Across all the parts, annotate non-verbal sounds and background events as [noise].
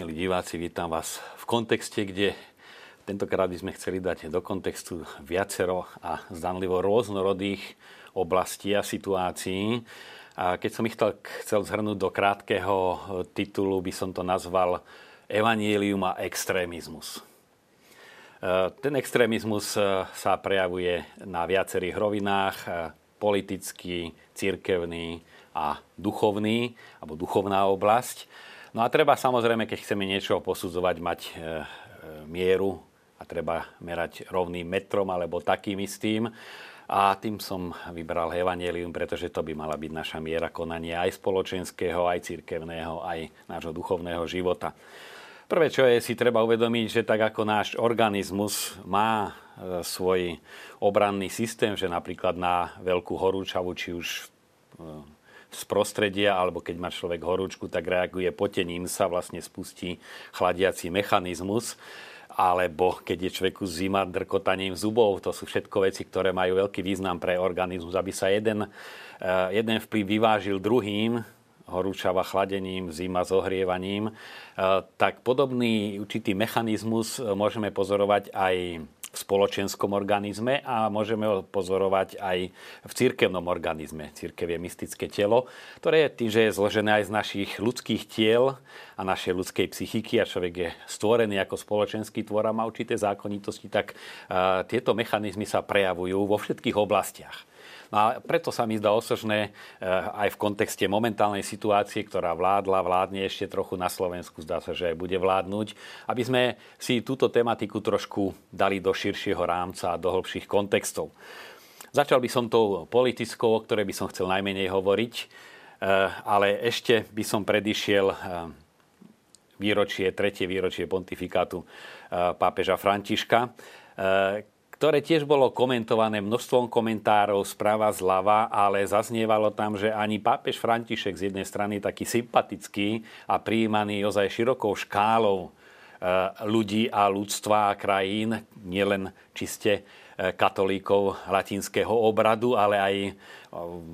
Milí diváci, vítam vás v kontexte, kde tentokrát by sme chceli dať do kontextu viacero a zdanlivo rôznorodých oblastí a situácií. A keď som ich chcel, chcel zhrnúť do krátkeho titulu, by som to nazval Evangelium a extrémizmus. E, ten extrémizmus e, sa prejavuje na viacerých rovinách, e, politický, cirkevný a duchovný, alebo duchovná oblasť. No a treba samozrejme, keď chceme niečo posudzovať, mať e, e, mieru a treba merať rovným metrom alebo takým istým. A tým som vybral Evangelium, pretože to by mala byť naša miera konania aj spoločenského, aj cirkevného, aj nášho duchovného života. Prvé, čo je, si treba uvedomiť, že tak ako náš organizmus má e, svoj obranný systém, že napríklad na veľkú horúčavu, či už z prostredia, alebo keď má človek horúčku, tak reaguje potením sa, vlastne spustí chladiaci mechanizmus alebo keď je človeku zima drkotaním zubov. To sú všetko veci, ktoré majú veľký význam pre organizmus, aby sa jeden, eh, jeden vplyv vyvážil druhým, horúčava chladením, zima zohrievaním, eh, tak podobný určitý mechanizmus môžeme pozorovať aj spoločenskom organizme a môžeme ho pozorovať aj v cirkevnom organizme. Cirkev je mystické telo, ktoré tým, že je zložené aj z našich ľudských tiel a našej ľudskej psychiky a človek je stvorený ako spoločenský tvor a má určité zákonitosti, tak tieto mechanizmy sa prejavujú vo všetkých oblastiach. No a preto sa mi zdá osožné eh, aj v kontexte momentálnej situácie, ktorá vládla, vládne ešte trochu na Slovensku, zdá sa, že aj bude vládnuť, aby sme si túto tematiku trošku dali do širšieho rámca a do hĺbších kontextov. Začal by som tou politickou, o ktorej by som chcel najmenej hovoriť, eh, ale ešte by som predišiel eh, výročie, tretie výročie pontifikátu pápeža Františka, ktoré tiež bolo komentované množstvom komentárov správa zľava, ale zaznievalo tam, že ani pápež František z jednej strany taký sympatický a prijímaný ozaj širokou škálou e, ľudí a ľudstva a krajín, nielen čiste e, katolíkov latinského obradu, ale aj e,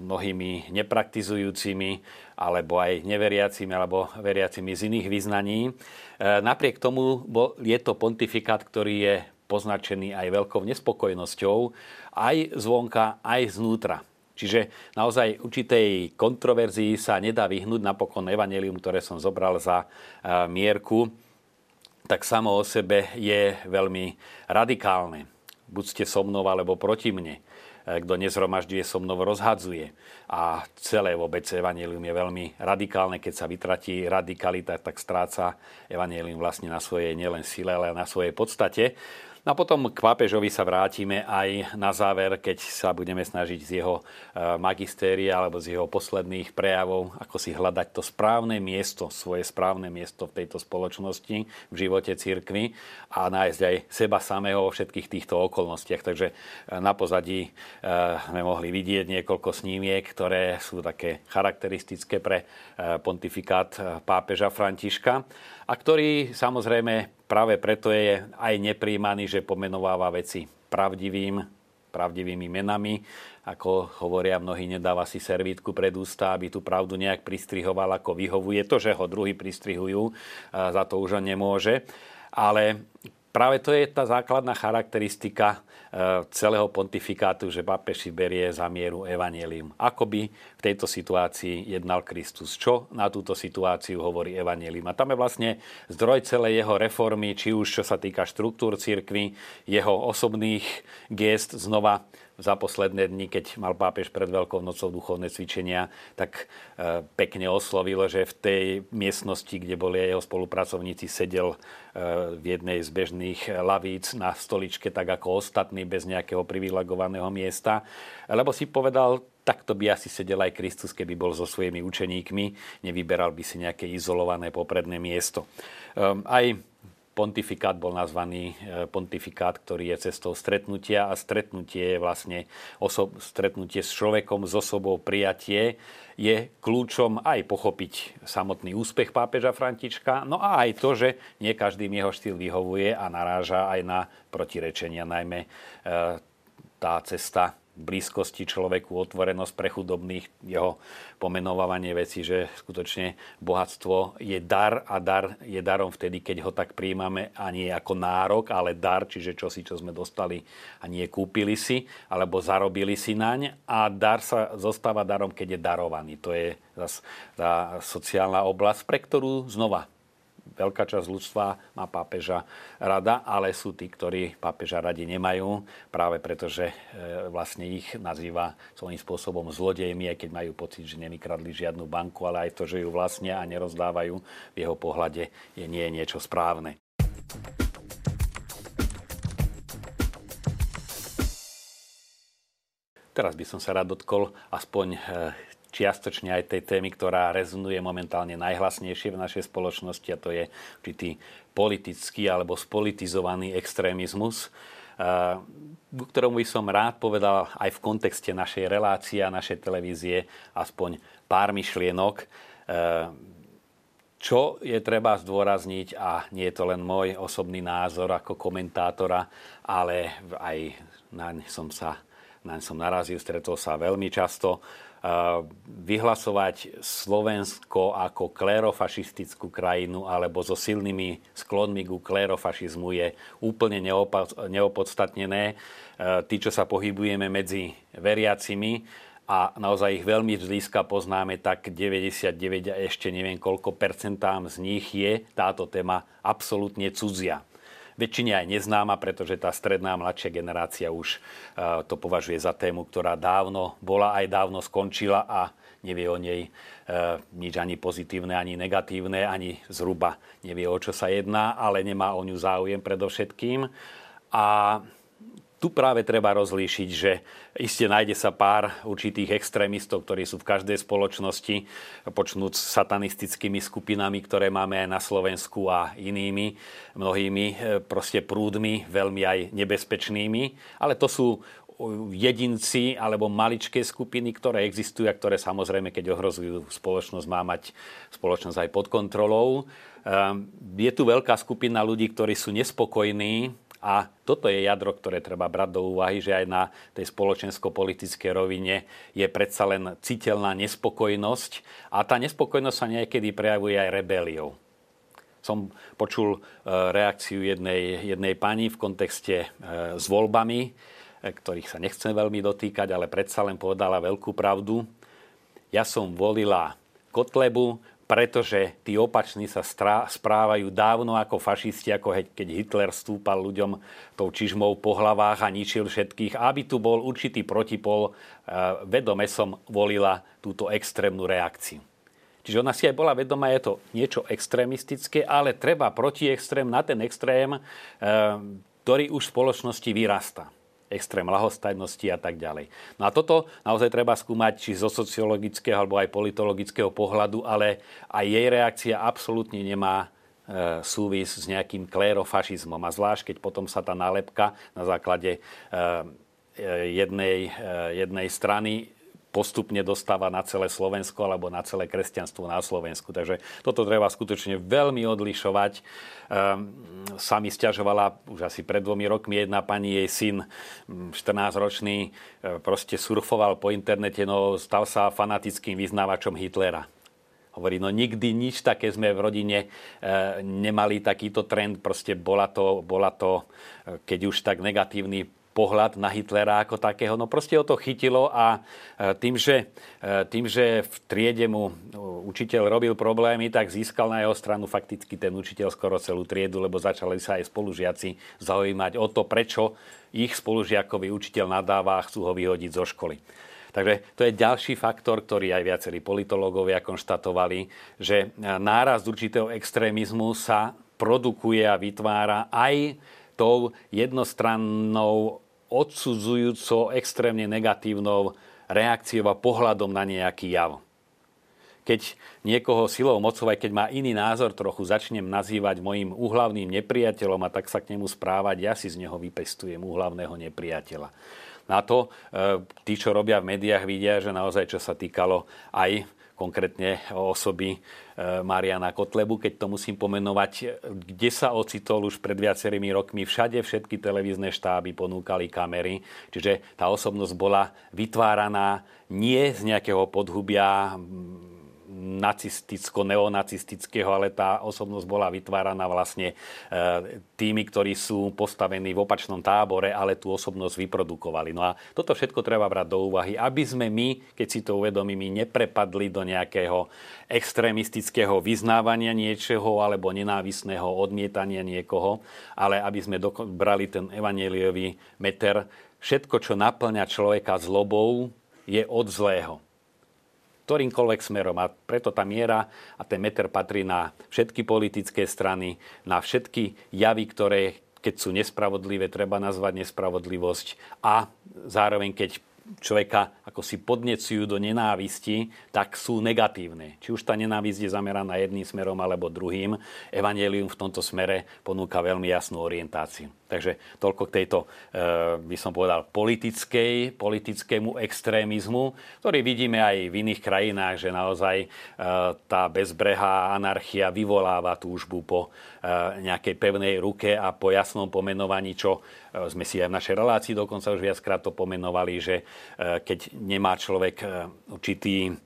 mnohými nepraktizujúcimi alebo aj neveriacimi alebo veriacimi z iných vyznaní. Napriek tomu je to pontifikát, ktorý je poznačený aj veľkou nespokojnosťou, aj zvonka, aj znútra. Čiže naozaj určitej kontroverzii sa nedá vyhnúť. Napokon evanelium, ktoré som zobral za e, mierku, tak samo o sebe je veľmi radikálne. Buď ste so mnou, alebo proti mne. E, kto nezhromažďuje so mnou, rozhadzuje. A celé vôbec evanelium je veľmi radikálne. Keď sa vytratí radikalita, tak stráca evanelium vlastne na svojej nielen sile, ale na svojej podstate. No a potom k pápežovi sa vrátime aj na záver, keď sa budeme snažiť z jeho e, magistéria alebo z jeho posledných prejavov, ako si hľadať to správne miesto, svoje správne miesto v tejto spoločnosti, v živote cirkvy a nájsť aj seba samého vo všetkých týchto okolnostiach. Takže e, na pozadí e, sme mohli vidieť niekoľko snímiek, ktoré sú také charakteristické pre pontifikát pápeža Františka a ktorý samozrejme práve preto je aj nepríjmaný, že pomenováva veci pravdivým, pravdivými menami. Ako hovoria mnohí, nedáva si servítku pred ústa, aby tú pravdu nejak pristrihoval, ako vyhovuje. To, že ho druhý pristrihujú, za to už on nemôže. Ale práve to je tá základná charakteristika e, celého pontifikátu, že pápež si berie za mieru evanelium. Ako by v tejto situácii jednal Kristus? Čo na túto situáciu hovorí evanelium? A tam je vlastne zdroj celej jeho reformy, či už čo sa týka štruktúr cirkvy, jeho osobných gest znova za posledné dni, keď mal pápež pred Veľkou nocou duchovné cvičenia, tak e, pekne oslovilo, že v tej miestnosti, kde boli jeho spolupracovníci, sedel e, v jednej z bežných lavíc na stoličke, tak ako ostatní, bez nejakého privilegovaného miesta. Lebo si povedal, takto by asi sedel aj Kristus, keby bol so svojimi učeníkmi, nevyberal by si nejaké izolované popredné miesto. Ehm, aj pontifikát bol nazvaný e, pontifikát, ktorý je cestou stretnutia a stretnutie je vlastne osob, stretnutie s človekom, s osobou, prijatie je kľúčom aj pochopiť samotný úspech pápeža Františka, no a aj to, že nie každým jeho štýl vyhovuje a naráža aj na protirečenia, najmä e, tá cesta blízkosti človeku, otvorenosť pre chudobných, jeho pomenovávanie veci, že skutočne bohatstvo je dar a dar je darom vtedy, keď ho tak príjmame a nie ako nárok, ale dar, čiže čosi, čo sme dostali a nie kúpili si, alebo zarobili si naň. A dar sa zostáva darom, keď je darovaný. To je zase tá sociálna oblasť, pre ktorú znova veľká časť ľudstva má pápeža rada, ale sú tí, ktorí pápeža radi nemajú, práve preto, že e, vlastne ich nazýva svojím spôsobom zlodejmi, aj keď majú pocit, že nevykradli žiadnu banku, ale aj to, že ju vlastne a nerozdávajú v jeho pohľade, je nie je niečo správne. Teraz by som sa rád dotkol aspoň e, čiastočne aj tej témy, ktorá rezonuje momentálne najhlasnejšie v našej spoločnosti a to je určitý politický alebo spolitizovaný extrémizmus, k ktorému by som rád povedal aj v kontexte našej relácie a našej televízie aspoň pár myšlienok. Čo je treba zdôrazniť, a nie je to len môj osobný názor ako komentátora, ale aj naň som sa naň som narazil, stretol sa veľmi často vyhlasovať Slovensko ako klérofašistickú krajinu alebo so silnými sklonmi ku klérofašizmu je úplne neopodstatnené. Tí, čo sa pohybujeme medzi veriacimi a naozaj ich veľmi zblízka poznáme, tak 99 a ešte neviem koľko percentám z nich je táto téma absolútne cudzia väčšine aj neznáma, pretože tá stredná mladšia generácia už e, to považuje za tému, ktorá dávno bola aj dávno skončila a nevie o nej e, nič ani pozitívne, ani negatívne, ani zhruba nevie, o čo sa jedná, ale nemá o ňu záujem predovšetkým. A tu práve treba rozlíšiť, že iste nájde sa pár určitých extrémistov, ktorí sú v každej spoločnosti, počnúť satanistickými skupinami, ktoré máme aj na Slovensku a inými, mnohými e, proste prúdmi, veľmi aj nebezpečnými. Ale to sú jedinci alebo maličké skupiny, ktoré existujú a ktoré samozrejme, keď ohrozujú spoločnosť, má mať spoločnosť aj pod kontrolou. Ehm, je tu veľká skupina ľudí, ktorí sú nespokojní a toto je jadro, ktoré treba brať do úvahy, že aj na tej spoločensko-politickej rovine je predsa len citeľná nespokojnosť a tá nespokojnosť sa niekedy prejavuje aj rebeliou. Som počul e, reakciu jednej, jednej pani v kontexte e, s voľbami, e, ktorých sa nechcem veľmi dotýkať, ale predsa len povedala veľkú pravdu. Ja som volila Kotlebu, pretože tí opační sa správajú dávno ako fašisti, ako keď Hitler stúpal ľuďom tou čižmou po hlavách a ničil všetkých. Aby tu bol určitý protipol, e, vedome som volila túto extrémnu reakciu. Čiže ona si aj bola vedomá, je to niečo extrémistické, ale treba protiextrém na ten extrém, e, ktorý už v spoločnosti vyrastá extrém lahostajnosti a tak ďalej. No a toto naozaj treba skúmať či zo sociologického alebo aj politologického pohľadu, ale aj jej reakcia absolútne nemá e, súvis s nejakým klérofašizmom. A zvlášť, keď potom sa tá nálepka na základe e, e, jednej, jednej strany postupne dostáva na celé Slovensko alebo na celé kresťanstvo na Slovensku. Takže toto treba skutočne veľmi odlišovať. Um, sa mi stiažovala už asi pred dvomi rokmi jedna pani, jej syn, 14-ročný, e, proste surfoval po internete, no stal sa fanatickým vyznávačom Hitlera. Hovorí, no nikdy nič také sme v rodine e, nemali takýto trend, proste bola to, bola to, e, keď už tak negatívny pohľad na Hitlera ako takého. No proste ho to chytilo a e, tým, že, e, tým, že v triede mu učiteľ robil problémy, tak získal na jeho stranu fakticky ten učiteľ skoro celú triedu, lebo začali sa aj spolužiaci zaujímať o to, prečo ich spolužiakový učiteľ nadáva a chcú ho vyhodiť zo školy. Takže to je ďalší faktor, ktorý aj viacerí politológovia konštatovali, že náraz určitého extrémizmu sa produkuje a vytvára aj tou jednostrannou odsudzujúco extrémne negatívnou reakciou a pohľadom na nejaký jav. Keď niekoho silou mocov, aj keď má iný názor, trochu začnem nazývať mojim úhlavným nepriateľom a tak sa k nemu správať, ja si z neho vypestujem úhlavného nepriateľa. Na to e, tí, čo robia v médiách, vidia, že naozaj, čo sa týkalo aj konkrétne osoby Mariana Kotlebu, keď to musím pomenovať, kde sa ocitol už pred viacerými rokmi. Všade všetky televízne štáby ponúkali kamery, čiže tá osobnosť bola vytváraná nie z nejakého podhubia nacisticko-neonacistického, ale tá osobnosť bola vytváraná vlastne e, tými, ktorí sú postavení v opačnom tábore, ale tú osobnosť vyprodukovali. No a toto všetko treba brať do úvahy, aby sme my, keď si to uvedomíme, neprepadli do nejakého extrémistického vyznávania niečoho alebo nenávisného odmietania niekoho, ale aby sme brali ten evaneliový meter. Všetko, čo naplňa človeka zlobou, je od zlého ktorýmkoľvek smerom. A preto tá miera a ten meter patrí na všetky politické strany, na všetky javy, ktoré keď sú nespravodlivé, treba nazvať nespravodlivosť a zároveň keď človeka ako si podnecujú do nenávisti, tak sú negatívne. Či už tá nenávisť je zameraná jedným smerom alebo druhým, Evangelium v tomto smere ponúka veľmi jasnú orientáciu. Takže toľko k tejto, eh, by som povedal, politickej, politickému extrémizmu, ktorý vidíme aj v iných krajinách, že naozaj eh, tá bezbrehá anarchia vyvoláva túžbu po eh, nejakej pevnej ruke a po jasnom pomenovaní, čo sme si aj v našej relácii dokonca už viackrát to pomenovali, že keď nemá človek určitý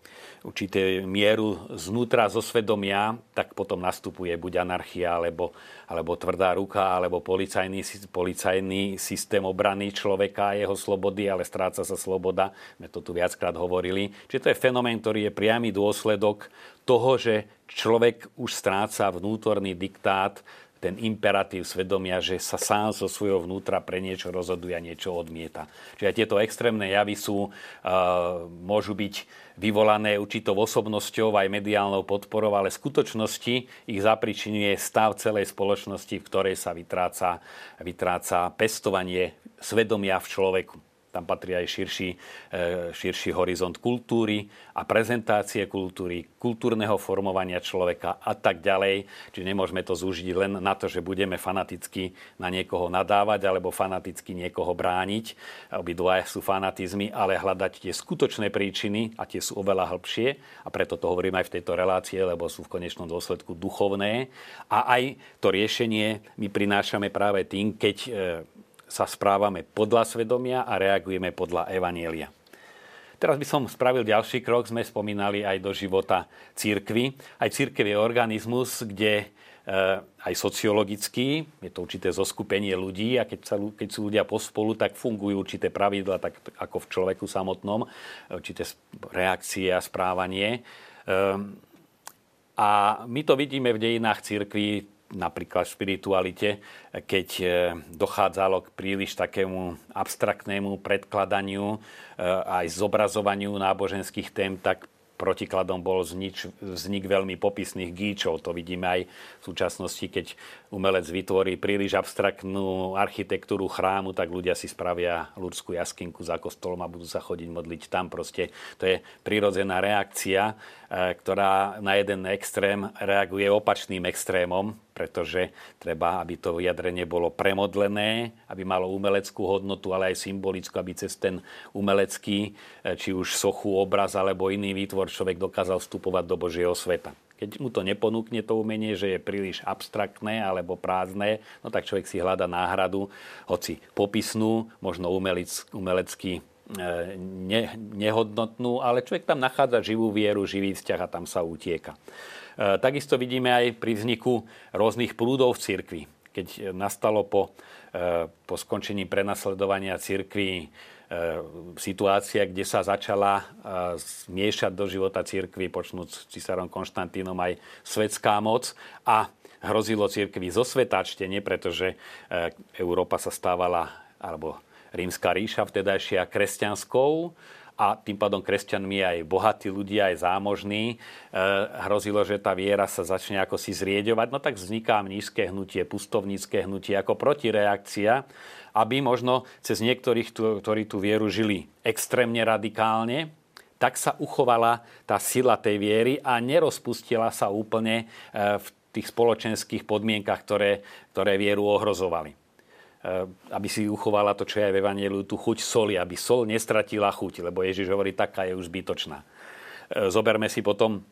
určité mieru znútra zo svedomia, tak potom nastupuje buď anarchia, alebo, alebo tvrdá ruka, alebo policajný, policajný systém obrany človeka a jeho slobody, ale stráca sa sloboda. My to tu viackrát hovorili. Čiže to je fenomén, ktorý je priamy dôsledok toho, že človek už stráca vnútorný diktát ten imperatív svedomia, že sa sám zo svojho vnútra pre niečo rozhoduje a niečo odmieta. Čiže tieto extrémne javy sú, uh, môžu byť vyvolané určitou osobnosťou aj mediálnou podporou, ale v skutočnosti ich zapričinuje stav celej spoločnosti, v ktorej sa vytráca, vytráca pestovanie svedomia v človeku. Tam patrí aj širší, e, širší horizont kultúry a prezentácie kultúry, kultúrneho formovania človeka a tak ďalej. Čiže nemôžeme to zúžiť len na to, že budeme fanaticky na niekoho nadávať alebo fanaticky niekoho brániť. Obidva sú fanatizmy, ale hľadať tie skutočné príčiny a tie sú oveľa hĺbšie a preto to hovorím aj v tejto relácie, lebo sú v konečnom dôsledku duchovné. A aj to riešenie my prinášame práve tým, keď e, sa správame podľa svedomia a reagujeme podľa Evanielia. Teraz by som spravil ďalší krok. Sme spomínali aj do života církvy. Aj církev je organizmus, kde eh, aj sociologický, je to určité zoskupenie ľudí a keď, sa, keď sú ľudia pospolu, tak fungujú určité pravidla, tak ako v človeku samotnom, určité reakcie a správanie. Ehm, a my to vidíme v dejinách církvy napríklad v spiritualite, keď e, dochádzalo k príliš takému abstraktnému predkladaniu e, aj zobrazovaniu náboženských tém, tak protikladom bol vznik, vznik veľmi popisných gíčov. To vidíme aj v súčasnosti, keď umelec vytvorí príliš abstraktnú architektúru chrámu, tak ľudia si spravia ľudskú jaskinku za kostolom a budú sa chodiť modliť tam. Proste to je prirodzená reakcia, ktorá na jeden extrém reaguje opačným extrémom, pretože treba, aby to vyjadrenie bolo premodlené, aby malo umeleckú hodnotu, ale aj symbolickú, aby cez ten umelecký, e, či už sochu, obraz alebo iný výtvor človek dokázal vstupovať do Božieho sveta. Keď mu to neponúkne to umenie, že je príliš abstraktné alebo prázdne, no tak človek si hľada náhradu, hoci popisnú, možno umelic, umelecky e, ne, nehodnotnú, ale človek tam nachádza živú vieru, živý vzťah a tam sa utieka. E, takisto vidíme aj pri vzniku rôznych prúdov v cirkvi. Keď nastalo po, e, po skončení prenasledovania cirkvi E, situácia, kde sa začala e, zmiešať do života církvy, počnúť s cisárom Konštantínom aj svetská moc a hrozilo církvi zo svetačtenie, pretože e, Európa sa stávala, alebo rímska ríša vtedajšia kresťanskou a tým pádom kresťanmi aj bohatí ľudia, aj zámožní. E, hrozilo, že tá viera sa začne ako si zrieďovať. No tak vzniká nízke hnutie, pustovnícke hnutie ako protireakcia, aby možno cez niektorých, ktorí tú vieru žili extrémne radikálne, tak sa uchovala tá sila tej viery a nerozpustila sa úplne e, v tých spoločenských podmienkach, ktoré, ktoré vieru ohrozovali. Eh, aby si uchovala to, čo je v Evangeliu, tú chuť soli, aby sol nestratila chuť, lebo Ježiš hovorí, taká je už zbytočná. zoberme si potom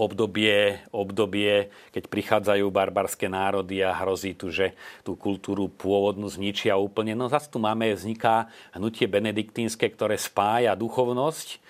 obdobie, obdobie, keď prichádzajú barbarské národy a hrozí tu, že tú kultúru pôvodnú zničia úplne. No zase tu máme, vzniká hnutie benediktínske, ktoré spája duchovnosť,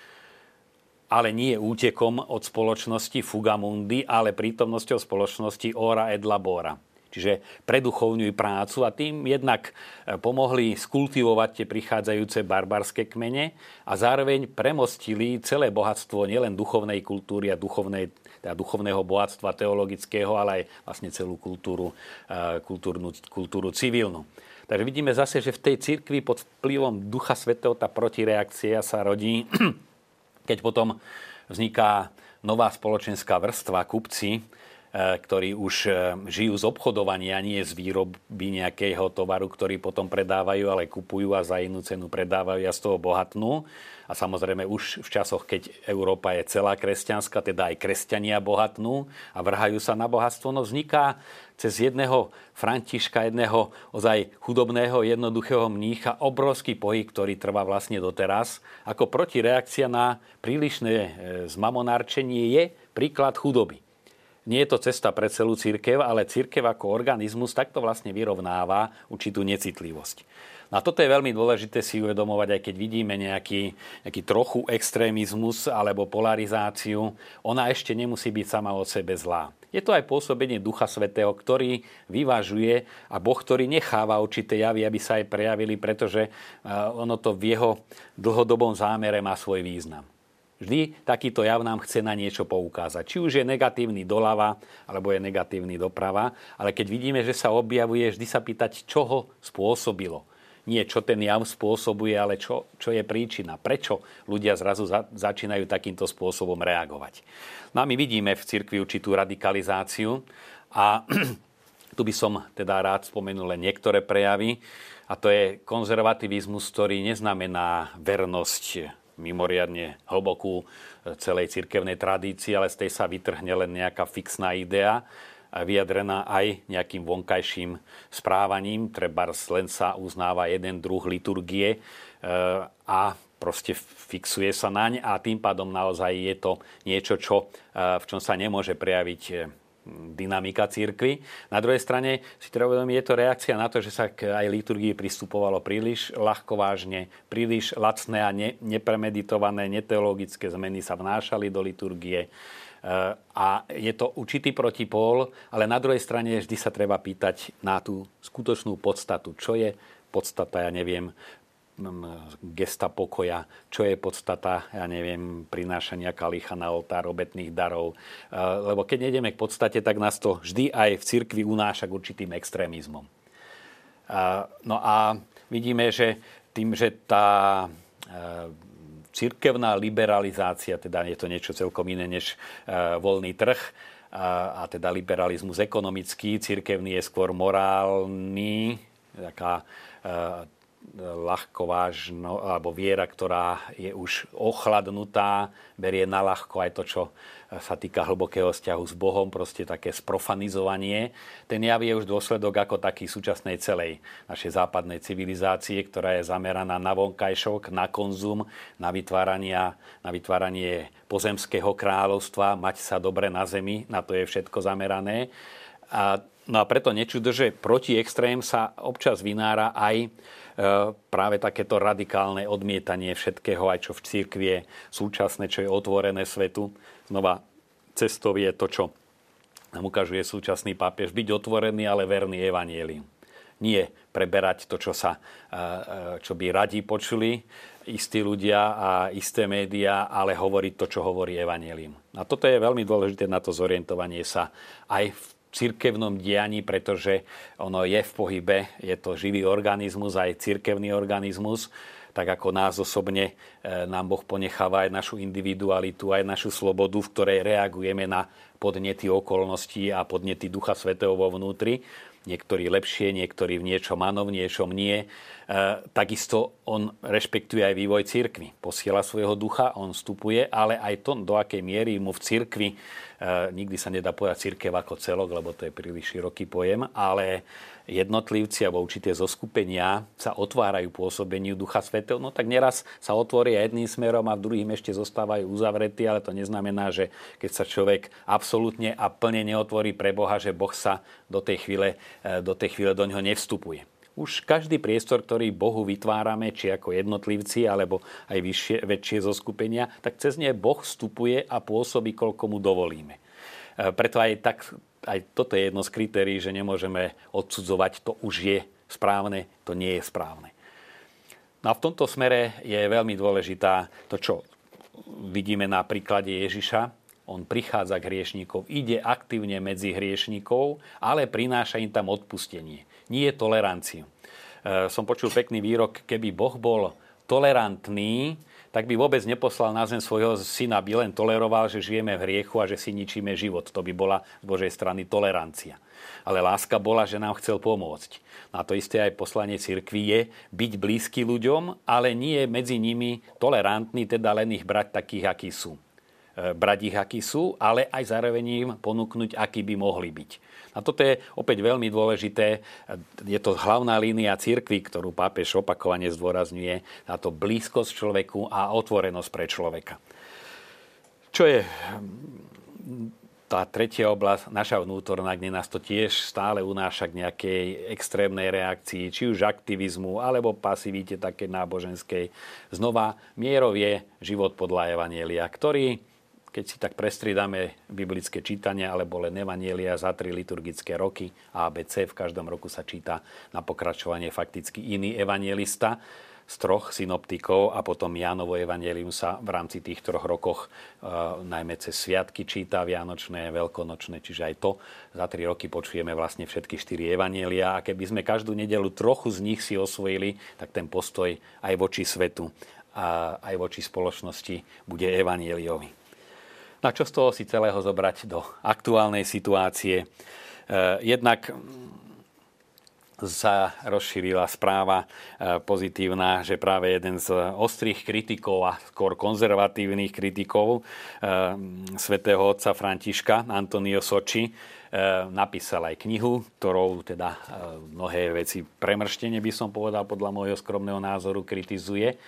ale nie útekom od spoločnosti Fugamundi, ale prítomnosťou spoločnosti Ora et Labora. Čiže preduchovňujú prácu a tým jednak e, pomohli skultivovať tie prichádzajúce barbarské kmene a zároveň premostili celé bohatstvo nielen duchovnej kultúry a duchovnej, teda duchovného bohatstva teologického, ale aj vlastne celú kultúru, e, kultúrnu, kultúru civilnú. Takže vidíme zase, že v tej cirkvi pod vplyvom Ducha Svetého tá protireakcia sa rodí, [clears throat] keď potom vzniká nová spoločenská vrstva, kupci, ktorí už eh, žijú z obchodovania, nie z výroby nejakého tovaru, ktorý potom predávajú, ale kupujú a za inú cenu predávajú a z toho bohatnú. A samozrejme už v časoch, keď Európa je celá kresťanská, teda aj kresťania bohatnú a vrhajú sa na bohatstvo, no vzniká cez jedného Františka, jedného ozaj chudobného, jednoduchého mnícha obrovský pohyb, ktorý trvá vlastne doteraz. Ako protireakcia na prílišné eh, zmamonárčenie je príklad chudoby nie je to cesta pre celú církev, ale církev ako organizmus takto vlastne vyrovnáva určitú necitlivosť. A toto je veľmi dôležité si uvedomovať, aj keď vidíme nejaký, nejaký trochu extrémizmus alebo polarizáciu, ona ešte nemusí byť sama od sebe zlá. Je to aj pôsobenie Ducha Svetého, ktorý vyvažuje a Boh, ktorý necháva určité javy, aby sa aj prejavili, pretože ono to v jeho dlhodobom zámere má svoj význam. Vždy takýto jav nám chce na niečo poukázať. Či už je negatívny doľava, alebo je negatívny doprava, ale keď vidíme, že sa objavuje, vždy sa pýtať, čo ho spôsobilo. Nie čo ten jav spôsobuje, ale čo, čo je príčina. Prečo ľudia zrazu za, začínajú takýmto spôsobom reagovať. No a my vidíme v cirkvi určitú radikalizáciu a [clears throat] tu by som teda rád spomenul len niektoré prejavy. A to je konzervativizmus, ktorý neznamená vernosť mimoriadne hlbokú e, celej cirkevnej tradícii, ale z tej sa vytrhne len nejaká fixná idea, vyjadrená aj nejakým vonkajším správaním. Treba len sa uznáva jeden druh liturgie e, a proste fixuje sa naň a tým pádom naozaj je to niečo, čo, e, v čom sa nemôže prejaviť dynamika církvy. Na druhej strane si treba uvedomiť, je to reakcia na to, že sa k aj liturgii pristupovalo príliš ľahko vážne, príliš lacné a ne, nepremeditované, neteologické zmeny sa vnášali do liturgie. E, a je to určitý protipól, ale na druhej strane vždy sa treba pýtať na tú skutočnú podstatu. Čo je podstata, ja neviem, gesta pokoja, čo je podstata, ja neviem, prinášania kalicha na oltár, obetných darov. Lebo keď nejdeme k podstate, tak nás to vždy aj v cirkvi unáša k určitým extrémizmom. No a vidíme, že tým, že tá cirkevná liberalizácia, teda je to niečo celkom iné než voľný trh, a, teda liberalizmus ekonomický, cirkevný je skôr morálny, taká ľahko vážno, alebo viera, ktorá je už ochladnutá, berie na ľahko aj to, čo sa týka hlbokého vzťahu s Bohom, proste také sprofanizovanie. Ten jav je už dôsledok ako taký súčasnej celej našej západnej civilizácie, ktorá je zameraná na vonkajšok, na konzum, na, na vytváranie pozemského kráľovstva, mať sa dobre na zemi, na to je všetko zamerané. A, no a preto nečudo, že proti extrém sa občas vynára aj práve takéto radikálne odmietanie všetkého, aj čo v církvi je súčasné, čo je otvorené svetu. Znova cestou je to, čo nám ukazuje súčasný pápež, byť otvorený, ale verný evanielium. Nie preberať to, čo, sa, e, e, čo by radi počuli istí ľudia a isté médiá, ale hovoriť to, čo hovorí evanielium. A toto je veľmi dôležité na to zorientovanie sa aj v cirkevnom dianí, pretože ono je v pohybe, je to živý organizmus, aj cirkevný organizmus, tak ako nás osobne e, nám Boh ponecháva aj našu individualitu, aj našu slobodu, v ktorej reagujeme na podnety okolností a podnety Ducha Svetého vo vnútri. Niektorí lepšie, niektorí v niečom áno, v niečom nie. E, takisto on rešpektuje aj vývoj cirkvy. Posiela svojho ducha, on vstupuje, ale aj to, do akej miery mu v cirkvi E, nikdy sa nedá povedať církev ako celok, lebo to je príliš široký pojem, ale jednotlivci alebo určité zoskupenia sa otvárajú pôsobeniu Ducha Svetého, no tak neraz sa otvoria jedným smerom a v druhým ešte zostávajú uzavretí, ale to neznamená, že keď sa človek absolútne a plne neotvorí pre Boha, že Boh sa do tej chvíle e, do, tej chvíle do ňoho nevstupuje už každý priestor, ktorý Bohu vytvárame, či ako jednotlivci, alebo aj vyššie, väčšie zoskupenia, tak cez ne Boh vstupuje a pôsobí, koľko mu dovolíme. E, preto aj, tak, aj toto je jedno z kritérií, že nemôžeme odsudzovať, to už je správne, to nie je správne. No a v tomto smere je veľmi dôležitá to, čo vidíme na príklade Ježiša. On prichádza k hriešníkov, ide aktívne medzi hriešníkov, ale prináša im tam odpustenie nie toleranciu. E, som počul pekný výrok, keby Boh bol tolerantný, tak by vôbec neposlal na zem svojho syna, by len toleroval, že žijeme v hriechu a že si ničíme život. To by bola z Božej strany tolerancia. Ale láska bola, že nám chcel pomôcť. A to isté aj poslanie cirkvi je byť blízky ľuďom, ale nie medzi nimi tolerantný, teda len ich brať takých, akí sú. Brať ich, akí sú, ale aj zároveň im ponúknuť, akí by mohli byť. A toto je opäť veľmi dôležité. Je to hlavná línia cirkvy, ktorú pápež opakovane zdôrazňuje, táto blízkosť človeku a otvorenosť pre človeka. Čo je tá tretia oblasť, naša vnútorná, kde nás to tiež stále unáša k nejakej extrémnej reakcii, či už aktivizmu, alebo pasivite také náboženskej. Znova, mierov je život podľa Evanielia, ktorý keď si tak prestriedame biblické čítania alebo len evanielia za tri liturgické roky A, B, C, v každom roku sa číta na pokračovanie fakticky iný evanielista z troch synoptikov a potom Jánovo evanielium sa v rámci tých troch rokoch e, najmä cez sviatky číta, vianočné, veľkonočné, čiže aj to za tri roky počujeme vlastne všetky štyri evanielia. A keby sme každú nedelu trochu z nich si osvojili, tak ten postoj aj voči svetu a aj voči spoločnosti bude evanieliový. Na čo z toho si celého zobrať do aktuálnej situácie? E, jednak sa rozšírila správa e, pozitívna, že práve jeden z ostrých kritikov a skôr konzervatívnych kritikov e, svätého otca Františka, Antonio Soči, napísal aj knihu, ktorou teda mnohé veci premrštenie by som povedal podľa môjho skromného názoru kritizuje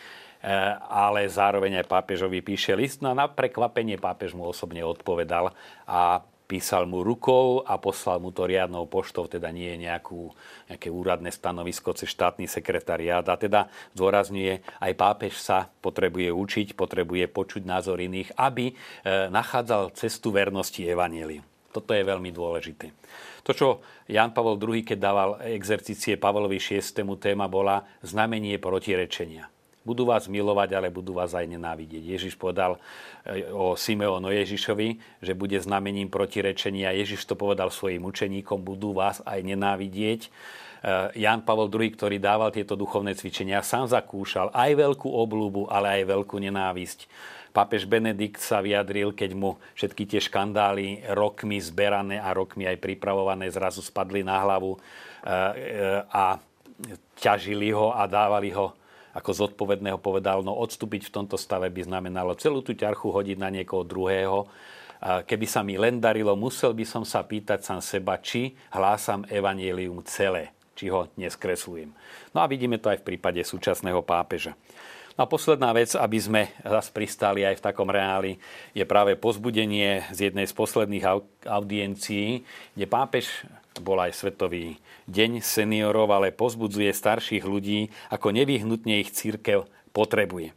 ale zároveň aj pápežovi píše list. No a na prekvapenie pápež mu osobne odpovedal a písal mu rukou a poslal mu to riadnou poštou, teda nie je nejakú, nejaké úradné stanovisko cez štátny sekretariát. A teda zdôrazňuje, aj pápež sa potrebuje učiť, potrebuje počuť názor iných, aby e, nachádzal cestu vernosti Evangeliu. Toto je veľmi dôležité. To, čo Jan Pavel II, keď dával exercície Pavlovi VI, téma bola znamenie protirečenia. Budú vás milovať, ale budú vás aj nenávidieť. Ježiš povedal e, o Simeonu Ježišovi, že bude znamením protirečenia. Ježiš to povedal svojim učeníkom, budú vás aj nenávidieť. E, Jan Pavel II, ktorý dával tieto duchovné cvičenia, sám zakúšal aj veľkú oblúbu, ale aj veľkú nenávisť. Pápež Benedikt sa vyjadril, keď mu všetky tie škandály rokmi zberané a rokmi aj pripravované zrazu spadli na hlavu e, a ťažili ho a dávali ho ako zodpovedného povedal, no odstúpiť v tomto stave by znamenalo celú tú ťarchu hodiť na niekoho druhého. Keby sa mi len darilo, musel by som sa pýtať sám seba, či hlásam evanielium celé, či ho neskreslujem. No a vidíme to aj v prípade súčasného pápeža. No a posledná vec, aby sme zase pristali aj v takom reáli, je práve pozbudenie z jednej z posledných audiencií, kde pápež bol aj Svetový deň seniorov, ale pozbudzuje starších ľudí, ako nevyhnutne ich církev potrebuje. E,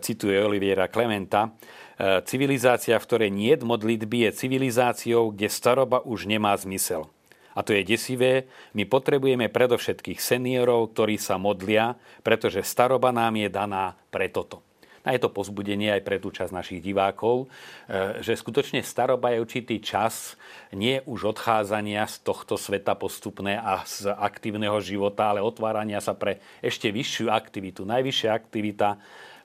cituje Oliviera Klementa. E, civilizácia, v ktorej nie modlitby, je civilizáciou, kde staroba už nemá zmysel. A to je desivé. My potrebujeme predovšetkých seniorov, ktorí sa modlia, pretože staroba nám je daná pre toto. A je to pozbudenie aj pre tú časť našich divákov, e, že skutočne staroba je určitý čas nie už odchádzania z tohto sveta postupné a z aktívneho života, ale otvárania sa pre ešte vyššiu aktivitu. Najvyššia aktivita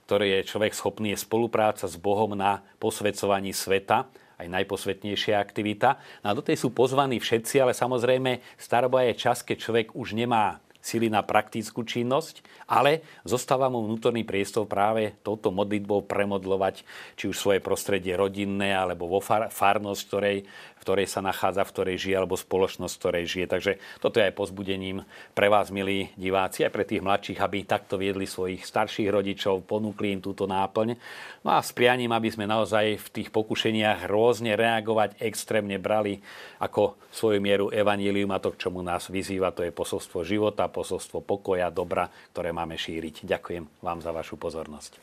ktoré je človek schopný, je spolupráca s Bohom na posvedcovaní sveta, aj najposvetnejšia aktivita. No a do tej sú pozvaní všetci, ale samozrejme staroba je čas, keď človek už nemá sily na praktickú činnosť, ale zostáva mu vnútorný priestor práve touto modlitbou premodlovať či už svoje prostredie rodinné alebo vo far- farnosť, ktorej ktorej sa nachádza, v ktorej žije, alebo spoločnosť, v ktorej žije. Takže toto je aj pozbudením pre vás, milí diváci, aj pre tých mladších, aby takto viedli svojich starších rodičov, ponúkli im túto náplň. No a s prianím, aby sme naozaj v tých pokušeniach rôzne reagovať, extrémne brali ako svoju mieru evanílium a to, k čomu nás vyzýva, to je posolstvo života, posolstvo pokoja, dobra, ktoré máme šíriť. Ďakujem vám za vašu pozornosť.